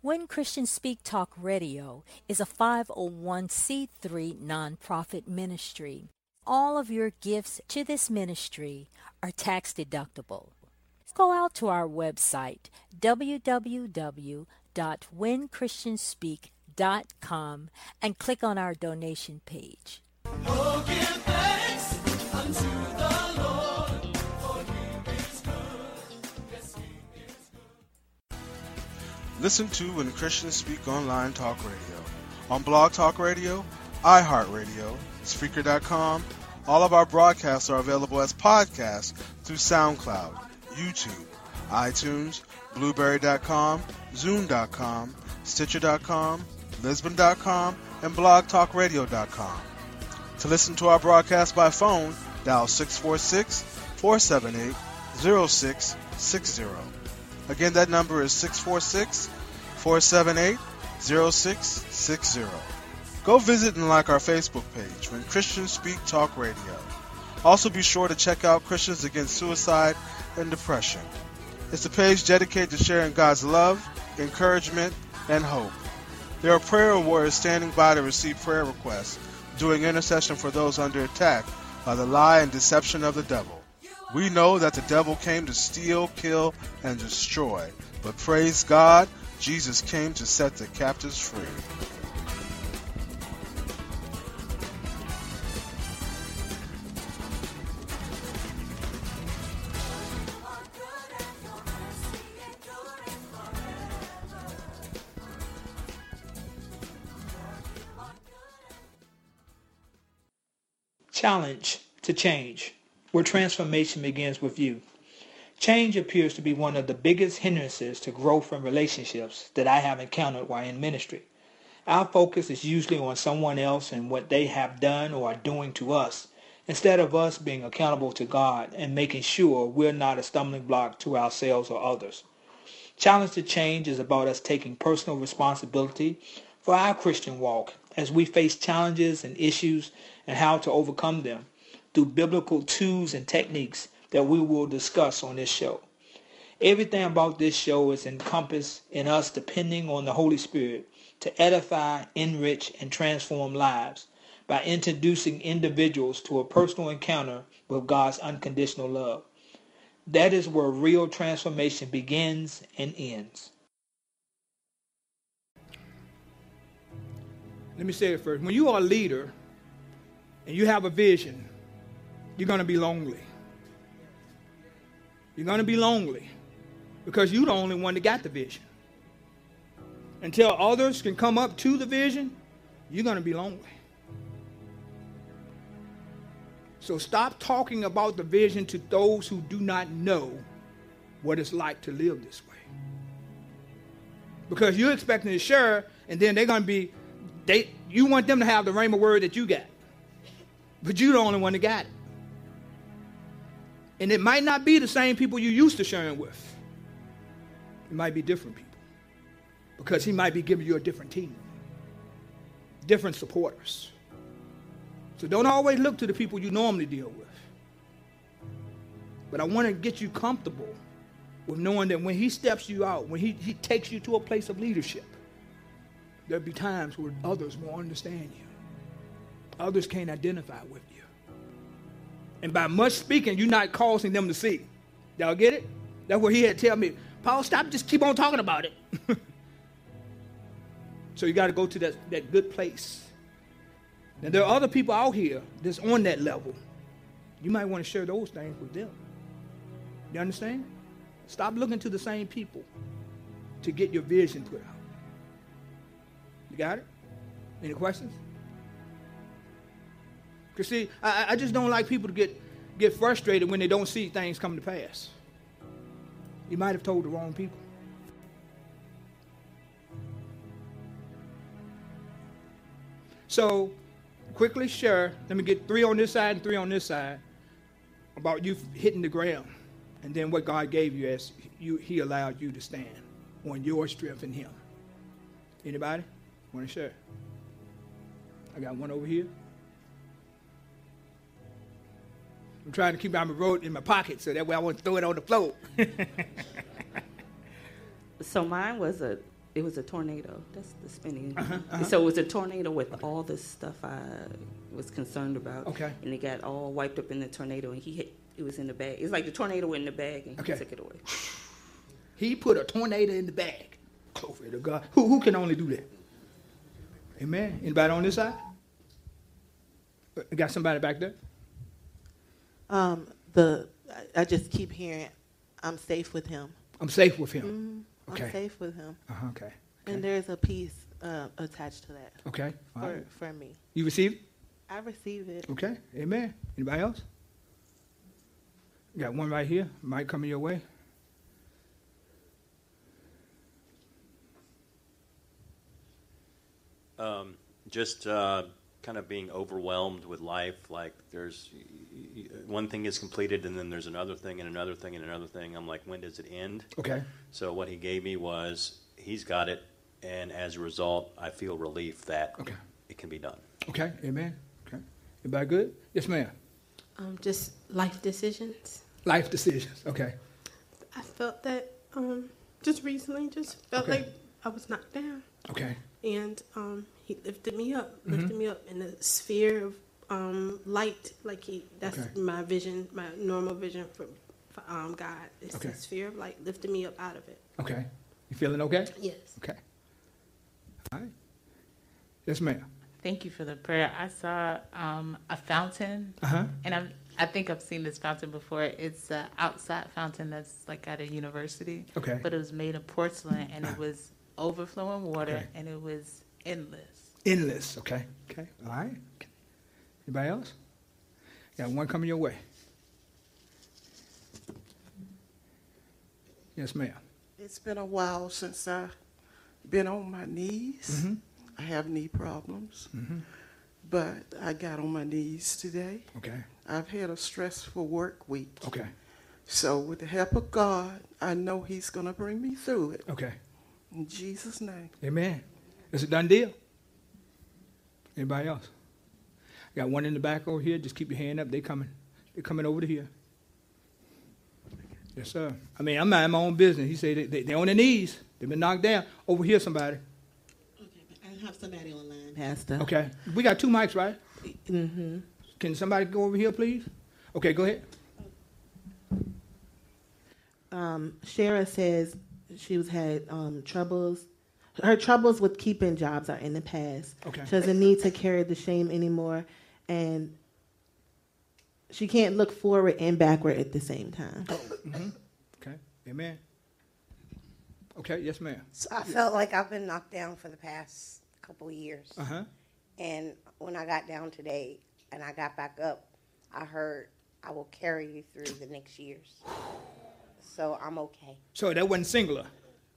When Christians Speak Talk Radio is a 501c3 nonprofit ministry. All of your gifts to this ministry are tax deductible. Go out to our website, www.whenchristianspeak.com, and click on our donation page. Oh, Listen to When Christians Speak Online Talk Radio on Blog Talk Radio, iHeartRadio, Spreaker.com. All of our broadcasts are available as podcasts through SoundCloud, YouTube, iTunes, Blubrry.com, Zoom.com, Stitcher.com, Lisbon.com, and BlogTalkRadio.com. To listen to our broadcast by phone, dial 646 478 0660. Again, that number is 646 478 0660. Go visit and like our Facebook page when Christians Speak Talk Radio. Also, be sure to check out Christians Against Suicide and Depression. It's a page dedicated to sharing God's love, encouragement, and hope. There are prayer warriors standing by to receive prayer requests, doing intercession for those under attack by the lie and deception of the devil. We know that the devil came to steal, kill, and destroy, but praise God, Jesus came to set the captives free. Challenge to change, where transformation begins with you. Change appears to be one of the biggest hindrances to growth in relationships that I have encountered while in ministry. Our focus is usually on someone else and what they have done or are doing to us, instead of us being accountable to God and making sure we're not a stumbling block to ourselves or others. Challenge to change is about us taking personal responsibility for our Christian walk as we face challenges and issues and how to overcome them through biblical tools and techniques that we will discuss on this show. Everything about this show is encompassed in us depending on the Holy Spirit to edify, enrich, and transform lives by introducing individuals to a personal encounter with God's unconditional love. That is where real transformation begins and ends. Let me say it first. When you are a leader and you have a vision, you're going to be lonely. You're going to be lonely because you're the only one that got the vision. Until others can come up to the vision, you're going to be lonely. So stop talking about the vision to those who do not know what it's like to live this way. Because you're expecting to share, and then they're going to be, they, you want them to have the rhema word that you got. But you're the only one that got it. And it might not be the same people you used to sharing with. It might be different people. Because he might be giving you a different team, different supporters. So don't always look to the people you normally deal with. But I want to get you comfortable with knowing that when he steps you out, when he, he takes you to a place of leadership, there'll be times where others won't understand you. Others can't identify with you. And by much speaking, you're not causing them to see. Y'all get it? That's what he had tell me. Paul, stop, just keep on talking about it. so you got to go to that, that good place. And there are other people out here that's on that level. You might want to share those things with them. You understand? Stop looking to the same people to get your vision put out. You got it? Any questions? Because see, I, I just don't like people to get, get frustrated when they don't see things come to pass. You might have told the wrong people. So, quickly share. Let me get three on this side and three on this side about you hitting the ground, and then what God gave you as you, He allowed you to stand on your strength in Him. Anybody want to share? I got one over here. I'm trying to keep my road in my pocket so that way I won't throw it on the floor. So mine was a it was a tornado. That's the spinning. Uh-huh, uh-huh. So it was a tornado with all the stuff I was concerned about. Okay. And it got all wiped up in the tornado, and he hit. It was in the bag. It's like the tornado went in the bag, and Okay. he took it away. He put a tornado in the bag. Glory to God. Who, who can only do that? Amen. Anybody on this side? Uh, Got somebody back there? Um, the I- I just keep hearing, I'm safe with him. I'm safe with him. Mm, Okay. I'm safe with him, Uh-huh, okay. and there's a peace uh, attached to that Okay. All for right. for me. You receive it? I receive it. Okay. Amen. Anybody else? Got one right here. Might coming your way. Um, just uh, kind of being overwhelmed with life. Like there's y- y- one thing is completed, and then there's another thing, and another thing, and another thing. I'm like, when does it end? Okay. So what he gave me was he's got it, and as a result, I feel relief that Okay. it can be done. Okay. Amen. Okay. Everybody good? Yes, ma'am. um, just life decisions. Life decisions. Okay. I felt that um, just recently, just felt Okay. like I was knocked down, Okay. and um, he lifted me up, Mm-hmm. lifted me up in the sphere of um, light. Like he, that's Okay. my vision, my normal vision for, for um, God. It's Okay. the sphere of light, lifted me up out of it. Okay. You feeling okay? Yes. Okay. All right. Yes, ma'am. Thank you for the prayer. I saw um, a fountain, Uh huh. and I'm, I think I've seen this fountain before. It's an outside fountain that's like at a university, Okay. but it was made of porcelain, and it was overflowing water, Okay. and it was endless. Endless. Okay. Okay. All right. Okay. Anybody else? Got one coming your way. Yes, ma'am. It's been a while since I've been on my knees. Mhm. I have knee problems, Mhm. but I got on my knees today. Okay. I've had a stressful work week. Okay. So, with the help of God, I know He's going to bring me through it. Okay. In Jesus' name. Amen. It's a done deal. Anybody else? Got one in the back over here. Just keep your hand up. They coming. They coming over to here. Yes, sir. I mean, I'm not in my own business. He said they, they, they're on their knees. They've been knocked down. Over here, somebody. Okay, I have somebody online, Pastor. Okay. We got two mics, right? Mm-hmm. Can somebody go over here, please? Okay, go ahead. Um, Shara says she was had um, troubles. Her troubles with keeping jobs are in the past. Okay. She doesn't need to carry the shame anymore, and she can't look forward and backward at the same time. hmm Okay. Amen. Okay. Yes, ma'am. So I felt like I've been knocked down for the past couple of years. Uh huh. And when I got down today and I got back up, I heard I will carry you through the next years. So I'm okay. So that wasn't singular.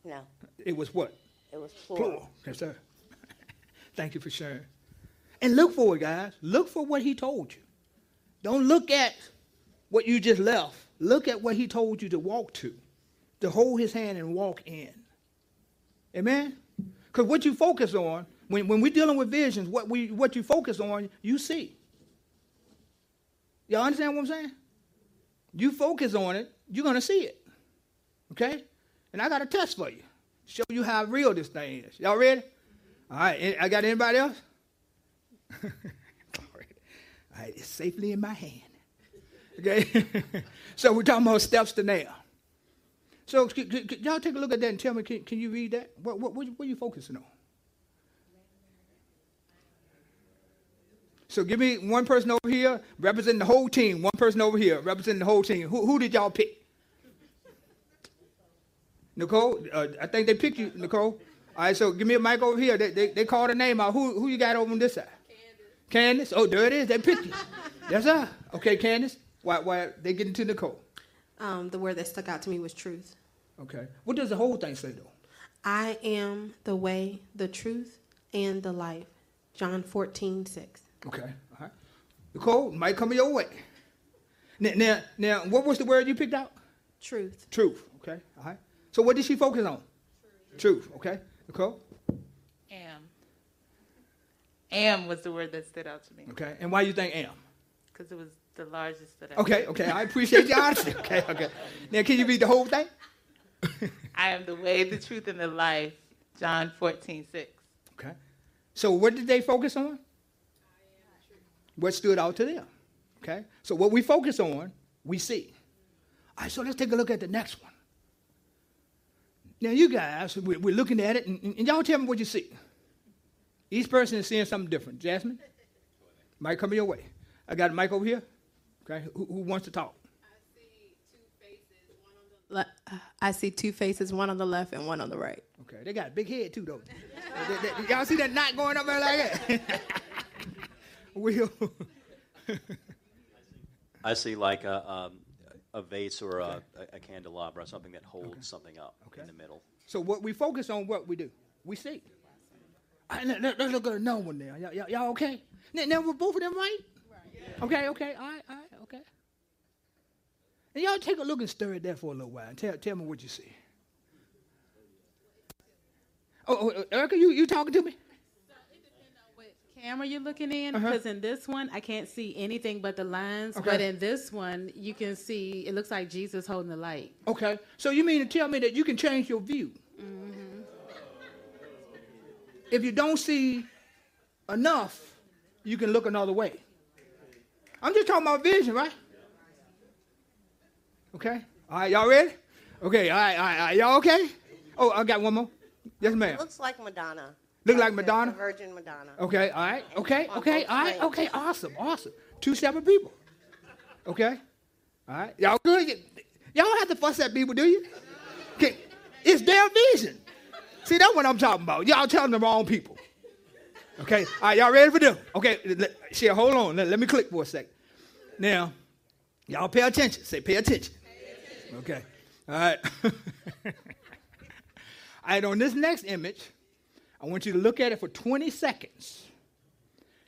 No, It was what? it was plural. Plural. Yes, sir. Thank you for sharing. And look for it, guys. Look for what he told you. Don't look at what you just left. Look at what he told you to walk to, to hold his hand and walk in. Amen? Because what you focus on, when, when we're dealing with visions, what, we, what you focus on, you see. Y'all understand what I'm saying? You focus on it, you're going to see it. Okay? And I got a test for you. Show you how real this thing is. Y'all ready? All right. I got anybody else? All right. It's safely in my hand. Okay? so we're talking about steps to now. So c- c- c- y'all take a look at that and tell me, can, can you read that? What, what, what, what are you focusing on? So give me one person over here representing the whole team, one person over here representing the whole team. Who, who did y'all pick? Nicole, uh, I think they picked you, Nicole. All right, so give me a mic over here. They, they, they called a name out. Who, who you got over on this side? Candace. Candace? Oh, there it is. They picked you. yes, sir. Okay, Candace. Why, why they getting to Nicole? Um, the word that stuck out to me was truth. Okay. What does the whole thing say, though? I am the way, the truth, and the life. John 14, 6. Okay. All right. Nicole, might come your way. Now, now, now, what was the word you picked out? Truth. Truth. Okay. All right. So what did she focus on? Truth. Okay. Nicole. Am. Am was the word that stood out to me. Okay. And why you think am? Because it was the largest that I Okay. Okay. I appreciate your honesty. Okay. Okay. Now, can you read the whole thing? I am the way, the truth, and the life. John 14, 6. Okay. So what did they focus on? What stood out to them? Okay. So what we focus on, we see. All right. So let's take a look at the next one. Now, you guys, we- we're looking at it, and, and y'all tell me what you see. Each person is seeing something different. Jasmine, mic coming your way. I got a mic over here. Okay, who, who wants to talk? Le- I see two faces, one on the left and one on the right. Okay, they got a big head too, though. Y'all see that knot going up there like that? Will. I see like a, um, a vase or a, a, a candelabra, something that holds something up in the middle. So what we focus on, what we do, we see. All right, let, let, us look at another one now. Y'all, y'all, y'all okay? Now, now, were both of them right? Okay, okay, all right, all right, okay. And y'all take a look and stir it there for a little while and tell, tell me what you see. Oh, oh, Erica, you, you talking to me? Camera you're looking in Uh-huh. because in this one I can't see anything but the lines, Okay. but in this one you can see it looks like Jesus holding the light. Okay, so you mean to tell me that you can change your view? If you don't see enough, you can look another way. I'm just talking about vision, right? Okay, all right, y'all ready? Okay, all right, all right, all right. y'all okay? Oh, I got one more. Yes, ma'am. It Looks like Madonna. Look like Madonna? Virgin Madonna. Okay, all right, okay, okay, all right, okay, awesome, awesome. Two separate people. Okay, all right, y'all good? Y'all don't have to fuss at people, do you? Okay. It's their vision. See, that's what I'm talking about. Y'all telling the wrong people. Okay, all right, y'all ready for them? Okay, let, Share, hold on. Let, let me click for a second. Now, y'all pay attention. Say, pay attention. Okay, all right. all right, on this next image, I want you to look at it for 20 seconds.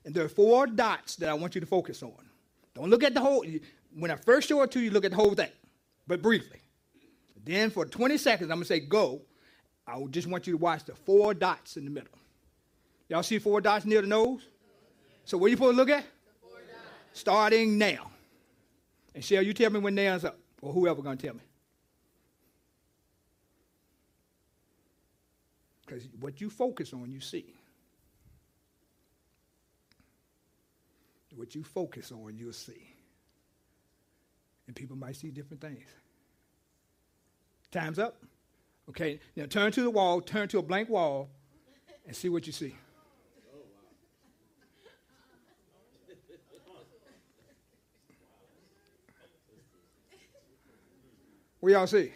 And there are four dots that I want you to focus on. Don't look at the whole. When I first show it to you, look at the whole thing, but briefly. Then for 20 seconds, I'm going to say go. I just want you to watch the four dots in the middle. Y'all see four dots near the nose? So what are you supposed to look at? Starting now. And Cheryl, you tell me when nails up, or whoever going to tell me. Because what you focus on, you see. What you focus on, you'll see. And people might see different things. Time's up. Okay, now turn to the wall, turn to a blank wall, and see what you see. What y'all see?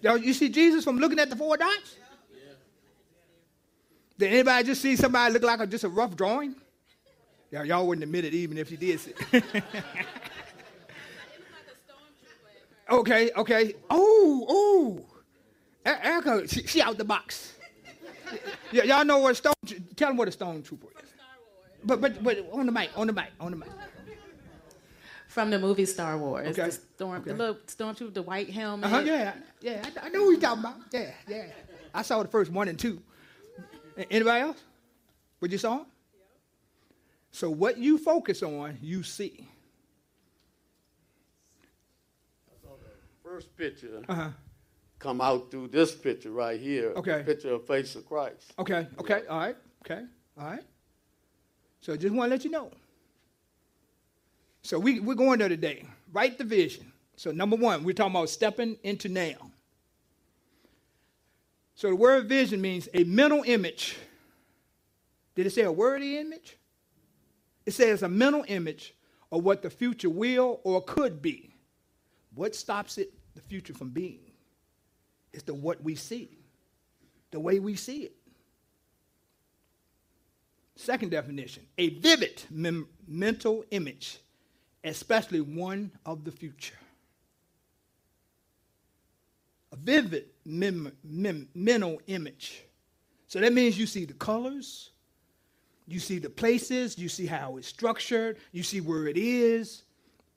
Y'all, you see Jesus from looking at the four dots? Did anybody just see somebody look like a, just a rough drawing? Y'all, y'all wouldn't admit it even if you did see. okay, okay. Oh, oh. E- Erica, she, she out the box. Y- y'all know what a stone? Tell them what a stone trooper is. But but but on the mic, on the mic, on the mic. From the movie Star Wars. Okay. The storm the little stormtrooper, the white helmet. Uh huh. Yeah, yeah. I, I know who you talking about. Yeah, yeah. I saw the first one and two. Anybody else? What you saw? So what you focus on, you see. First picture Uh huh. come out through this picture right here. Okay. Picture of face of Christ. Okay. Okay. All right. Okay. All right. So I just want to let you know. So we, we're going there today. Write the vision. So, number one, we're talking about stepping into now. So, the word vision means a mental image. Did it say a wordy image? It says a mental image of what the future will or could be. What stops it, the future, from being? It's the what we see, the way we see it. Second definition a vivid mem- mental image, especially one of the future. Vivid mem- mem- mental image. So that means you see the colors, you see the places, you see how it's structured, you see where it is.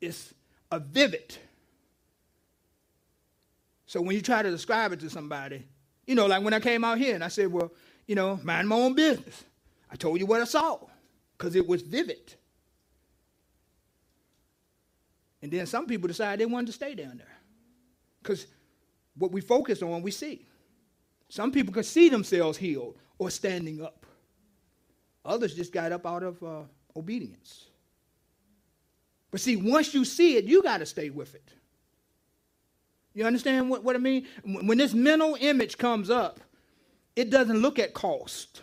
It's a vivid. So when you try to describe it to somebody, you know, like when I came out here and I said, well, you know, mind my own business. I told you what I saw because it was vivid. And then some people decided they wanted to stay down there because what we focus on, we see. Some people could see themselves healed or standing up. Others just got up out of uh, obedience. But see, once you see it, you got to stay with it. You understand what, what I mean? When this mental image comes up, it doesn't look at cost.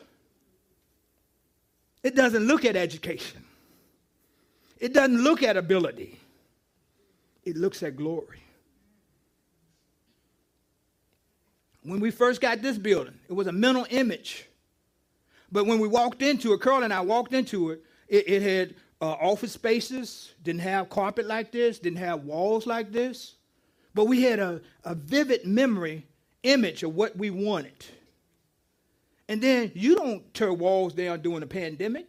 It doesn't look at education. It doesn't look at ability. It looks at glory. When we first got this building, it was a mental image. But when we walked into it, Carl and I walked into it, it, it had uh, office spaces, didn't have carpet like this, didn't have walls like this. But we had a, a vivid memory, image of what we wanted. And then you don't tear walls down during a pandemic.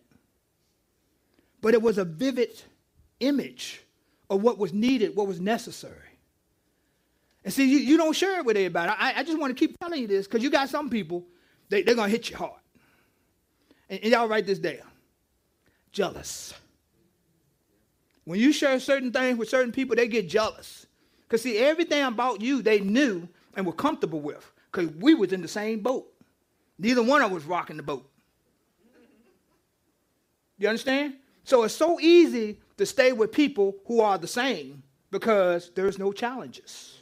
But it was a vivid image of what was needed, what was necessary. And see, you, you don't share it with everybody. I, I just want to keep telling you this because you got some people, they, they're going to hit you hard. And, and y'all write this down jealous. When you share certain things with certain people, they get jealous. Because see, everything about you they knew and were comfortable with. Because we was in the same boat. Neither one of us rocking the boat. You understand? So it's so easy to stay with people who are the same because there's no challenges.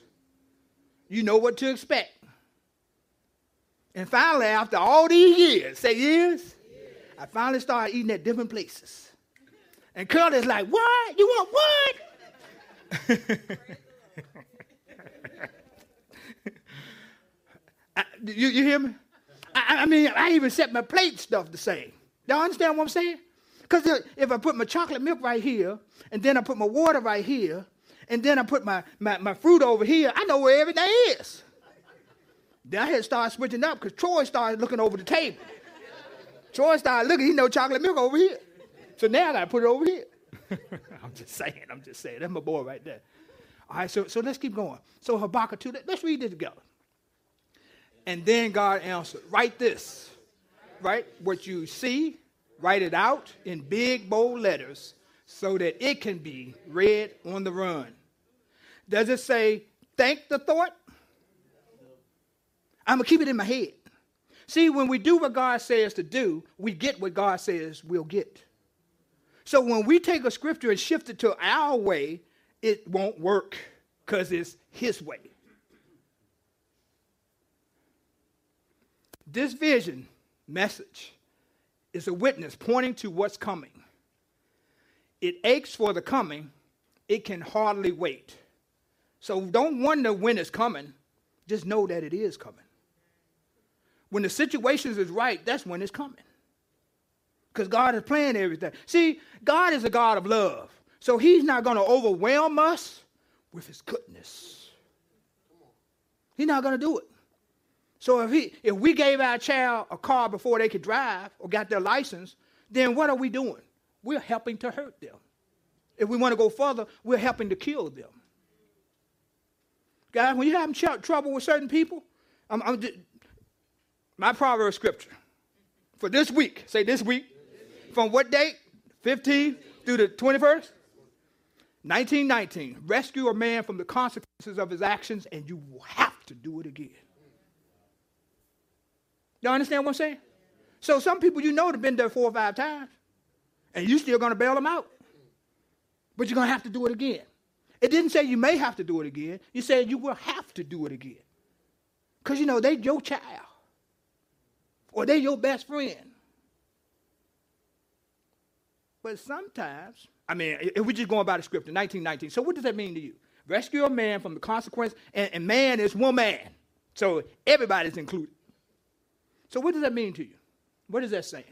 You know what to expect. And finally, after all these years, say years, I finally started eating at different places. And Curly's like, what? You want what? I- you, you hear me? I, I mean, I even set my plate stuff the same. Y'all understand what I'm saying? Because if I put my chocolate milk right here, and then I put my water right here, and then I put my, my, my fruit over here, I know where everything is. Then I had to start switching up because Troy started looking over the table. Troy started looking, he know chocolate milk over here. So now I got to put it over here. I'm just saying, I'm just saying. That's my boy right there. All right, so, so let's keep going. So Habakkuk 2, let- let's read this together. And then God answered, write this. Write what you see, write it out in big, bold letters so that it can be read on the run. Does it say, thank the thought? I'm going to keep it in my head. See, when we do what God says to do, we get what God says we'll get. So when we take a scripture and shift it to our way, it won't work because it's His way. This vision message is a witness pointing to what's coming. It aches for the coming, it can hardly wait. So don't wonder when it's coming, just know that it is coming. When the situations is right, that's when it's coming. Because God is planning everything. See, God is a God of love. So he's not going to overwhelm us with his goodness. He's not going to do it. So if he if we gave our child a car before they could drive or got their license, then what are we doing? We're helping to hurt them. If we want to go further, we're helping to kill them. Guys, when you have ch- trouble with certain people, I'm, I'm my proverb scripture for this week, say this week, from what date? 15 through the 21st? 1919. Rescue a man from the consequences of his actions, and you will have to do it again. Y'all understand what I'm saying? So some people you know have been there four or five times, and you're still gonna bail them out. but you're going to have to do it again. It didn't say you may have to do it again. You said you will have to do it again. Because, you know, they're your child. Or they're your best friend. But sometimes, I mean, if we're just going by the script in 1919, so what does that mean to you? Rescue a man from the consequence, and, and man is one man. So everybody's included. So what does that mean to you? What is that saying?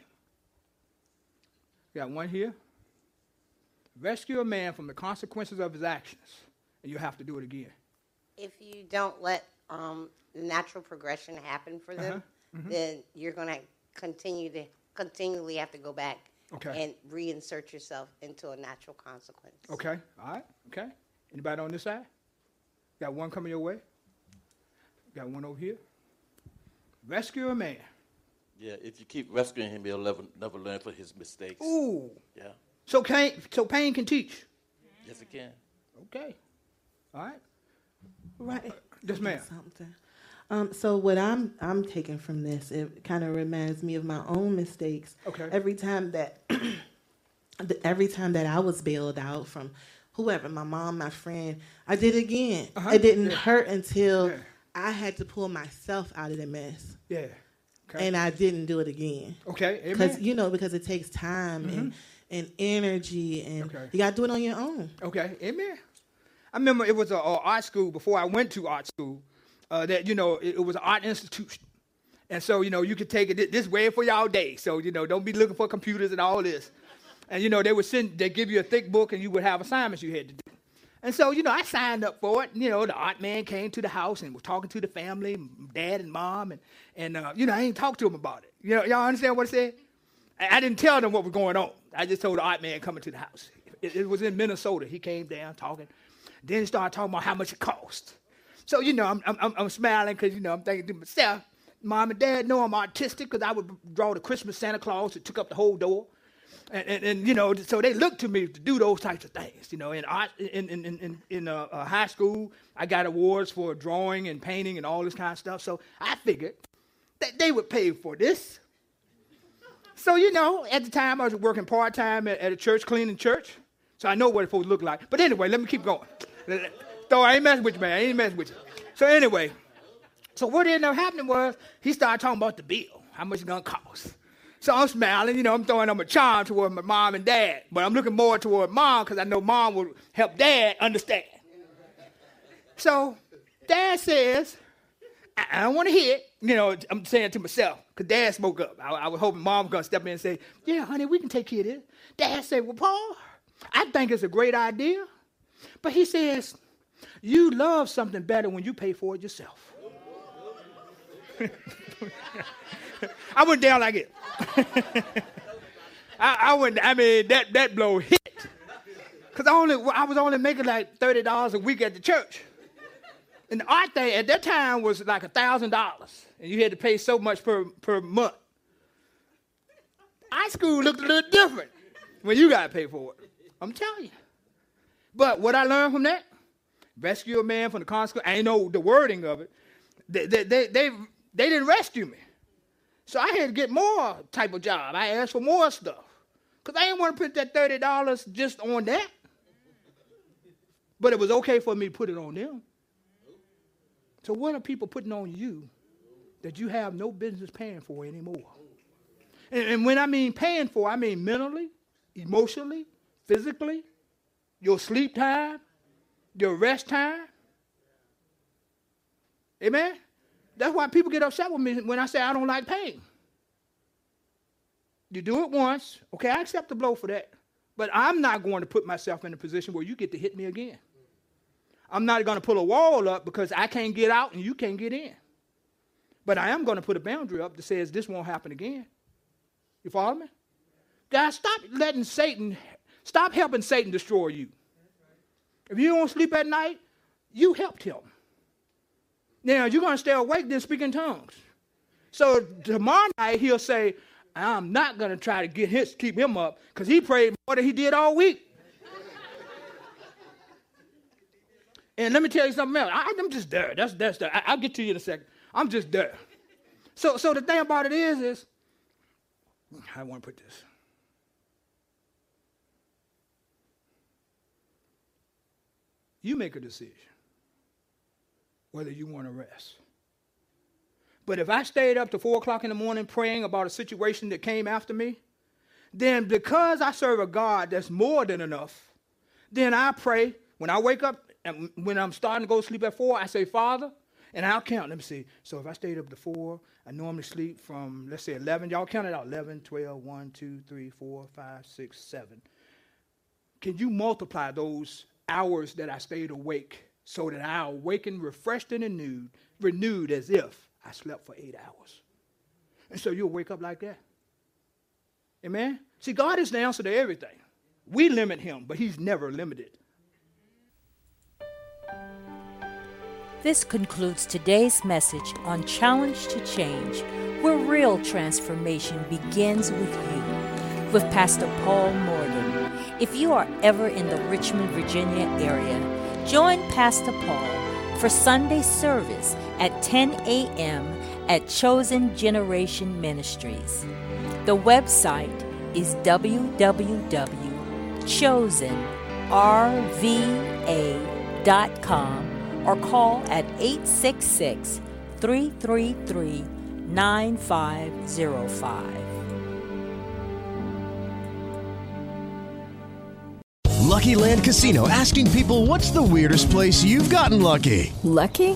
Got one here. Rescue a man from the consequences of his actions, and you have to do it again. If you don't let um, the natural progression happen for them, Uh-huh. Mhm. then you're going to continue to continually have to go back Okay. and reinsert yourself into a natural consequence. Okay, all right, okay. Anybody on this side? Got one coming your way? Got one over here? Rescue a man. Yeah, if you keep rescuing him, he'll never, never learn from his mistakes. Ooh. Yeah. So, can, so pain can teach. Yes, it can. Okay. All right. Right. Yes, ma'am. Something. Um, so what I'm I'm taking from this, it kind of reminds me of my own mistakes. Okay. Every time that the- every time that I was bailed out from whoever, my mom, my friend, I did it again. Uh-huh. It didn't Yeah. hurt until Yeah. I had to pull myself out of the mess. Yeah. Okay. And I didn't do it again. Okay, amen. Because you know, because it takes time and Mhm. And energy, and Okay. you got to do it on your own. Okay, amen. I remember it was a, a art school before I went to art school. Uh, that you know it, it was an art institution, and so you know you could take it thi- this way for y'all day. So you know don't be looking for computers and all this. And you know they would send they give you a thick book and you would have assignments you had to do. And so you know I signed up for it. You know the art man came to the house and was talking to the family, dad and mom, and and uh, you know I ain't talked to him about it. You know y'all understand what I said? I, I didn't tell them what was going on. I just told the art man coming to the house. It, it was in Minnesota. He came down talking. Then he started talking about how much it cost. So you know, I'm I'm, I'm- smiling because you know I'm thinking to myself, mom and dad know I'm artistic because I would draw the Christmas Santa Claus that took up the whole door, and, and, and you know, so they looked to me to do those types of things. You know, in art in in in, in, in uh, uh, high school, I got awards for drawing and painting and all this kind of stuff. So I figured that they would pay for this. So you know, at the time I was working part time at, at a church, cleaning church. So I know what supposed to look like. But anyway, let me keep going. So I ain't messing with you, man. I ain't messing with you. So anyway, so what ended up happening was he started talking about the bill, how much it's gonna cost. So I'm smiling, you know, I'm throwing them a charm toward my mom and dad, but I'm looking more toward mom because I know mom will help dad understand. So dad says, I, don't want to hear it. You know, I'm saying to myself, because dad spoke up. I, I was hoping mom was going to step in and say, Yeah, honey, we can take care of this. Dad said, Well, Paul, I think it's a great idea. But he says, You love something better when you pay for it yourself. I went down like it. I, I went, I mean, that, that blow hit. Because I, only, I was only making like $30 a week at the church. And the art thing at that time was like a thousand dollars, and you had to pay so much per per month. High school looked a little different when you got to pay for it. I'm telling you. But what I learned from that, rescue a man from the consequence. I ain't know the wording of it. They they they they, they didn't rescue me, so I had to get more type of job. I asked for more stuff because I didn't want to put that thirty dollars just on that. But it was okay for me to put it on them. So what are people putting on you that you have no business paying for anymore? And, and when I mean paying for, I mean mentally, emotionally, physically, your sleep time, your rest time. Amen? That's why people get upset with me when I say I don't like pain. You do it once, okay, I accept the blow for that. But I'm not going to put myself in a position where you get to hit me again. I'm not going to pull a wall up because I can't get out and you can't get in. But I am going to put a boundary up that says this won't happen again. You follow me? Guys, stop letting Satan, stop helping Satan destroy you. If you don't sleep at night, you helped him. Now, you're going to stay awake, then speak in tongues. So tomorrow night, he'll say, I'm not going to try to get his, keep him up because he prayed more than he did all week. And let me tell you something else. I, am just there. That's that's there. I, I'll get to you in a second. I'm just there. So so the thing about it is is I want to put this. You make a decision whether you want to rest. But if I stayed up to four o'clock in the morning praying about a situation that came after me, then because I serve a God that's more than enough, then I pray when I wake up and when I'm starting to go to sleep at four, I say, Father, and I'll count. Let me see. So if I stayed up to four, I normally sleep from, let's say 11. Y'all count it out 11, 12, 1, 2, 3, 4, 5, 6, 7. Can you multiply those hours that I stayed awake so that I awaken refreshed and renewed, renewed as if I slept for eight hours? And so you'll wake up like that. Amen? See, God is the answer to everything. We limit him, but he's never limited. This concludes today's message on Challenge to Change, where real transformation begins with you, with Pastor Paul Morgan. If you are ever in the Richmond, Virginia area, join Pastor Paul for Sunday service at 10 a.m. at Chosen Generation Ministries. The website is www.chosenrva.com or call at 866 333 9505. Lucky Land Casino asking people what's the weirdest place you've gotten lucky? Lucky?